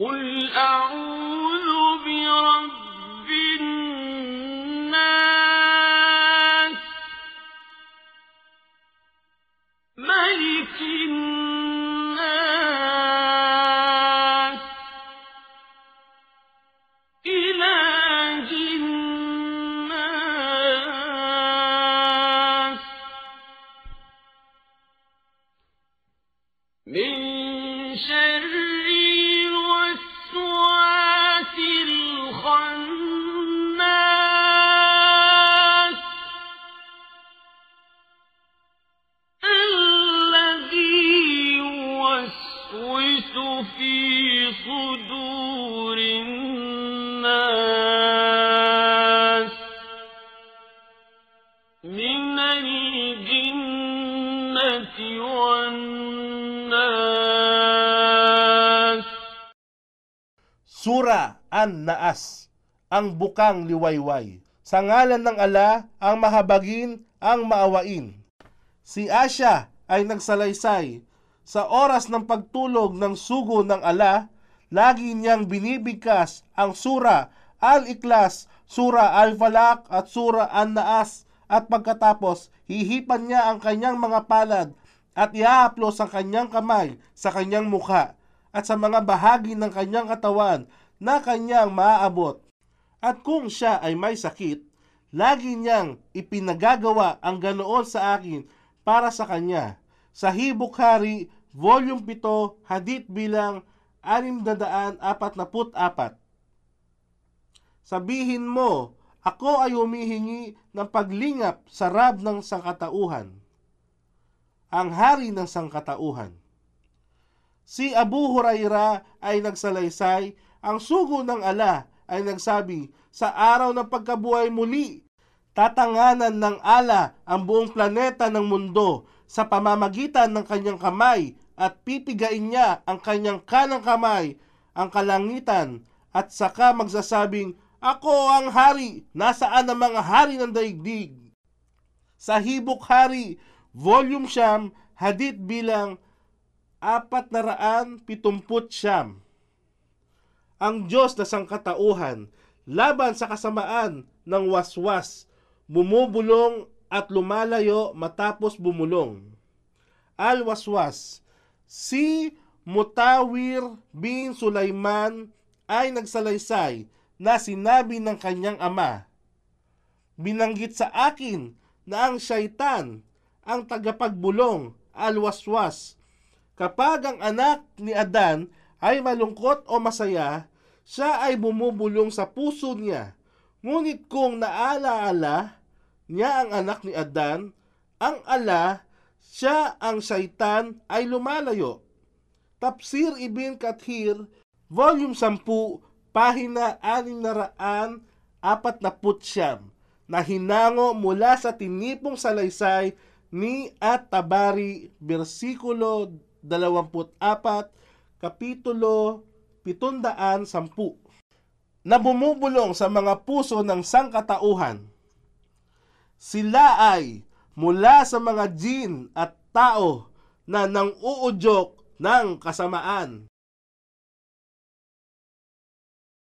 قل أعوذ برب الناس ملك الناس إله الناس من شر Sura an Naas, ang bukang liwayway. Sa ngalan ng ala, ang mahabagin, ang maawain. Si Asya ay nagsalaysay sa oras ng pagtulog ng sugo ng ala, lagi niyang binibigkas ang Sura Al-Iklas, Sura Al-Falak at Sura An-Naas at pagkatapos hihipan niya ang kanyang mga palad at iahaplos ang kanyang kamay sa kanyang mukha at sa mga bahagi ng kanyang katawan na kanyang maaabot. At kung siya ay may sakit, lagi niyang ipinagagawa ang ganoon sa akin para sa kanya. Sa Hibok Hari, Volume 7, Hadith bilang 644. Sabihin mo, ako ay humihingi ng paglingap sa rab ng sangkatauhan. Ang hari ng sangkatauhan. Si Abu Huraira ay nagsalaysay, ang sugo ng ala ay nagsabi, sa araw ng pagkabuhay muli, tatanganan ng ala ang buong planeta ng mundo sa pamamagitan ng kanyang kamay at pipigain niya ang kanyang kanang kamay, ang kalangitan, at saka magsasabing, Ako ang hari, nasaan ang mga hari ng daigdig? Sa Hibok Hari, Volume Siyam, Hadith bilang apat na raan pitumput siyam. Ang Diyos na sangkatauhan, laban sa kasamaan ng waswas, bumubulong at lumalayo matapos bumulong. Al-Waswas, si Mutawir bin Sulaiman ay nagsalaysay na sinabi ng kanyang ama, Binanggit sa akin na ang syaitan ang tagapagbulong, al-waswas. Kapag ang anak ni Adan ay malungkot o masaya, siya ay bumubulong sa puso niya. Ngunit kung naalaala niya ang anak ni Adan, ang ala, siya ang syaitan ay lumalayo. Tafsir Ibn Kathir, Volume 10, pahina 649, na hinango mula sa tinipong salaysay ni At-Tabari, versikulo 24, kapitulo 710, na bumubulong sa mga puso ng sangkatauhan. Sila ay mula sa mga jin at tao na nang uudyok ng kasamaan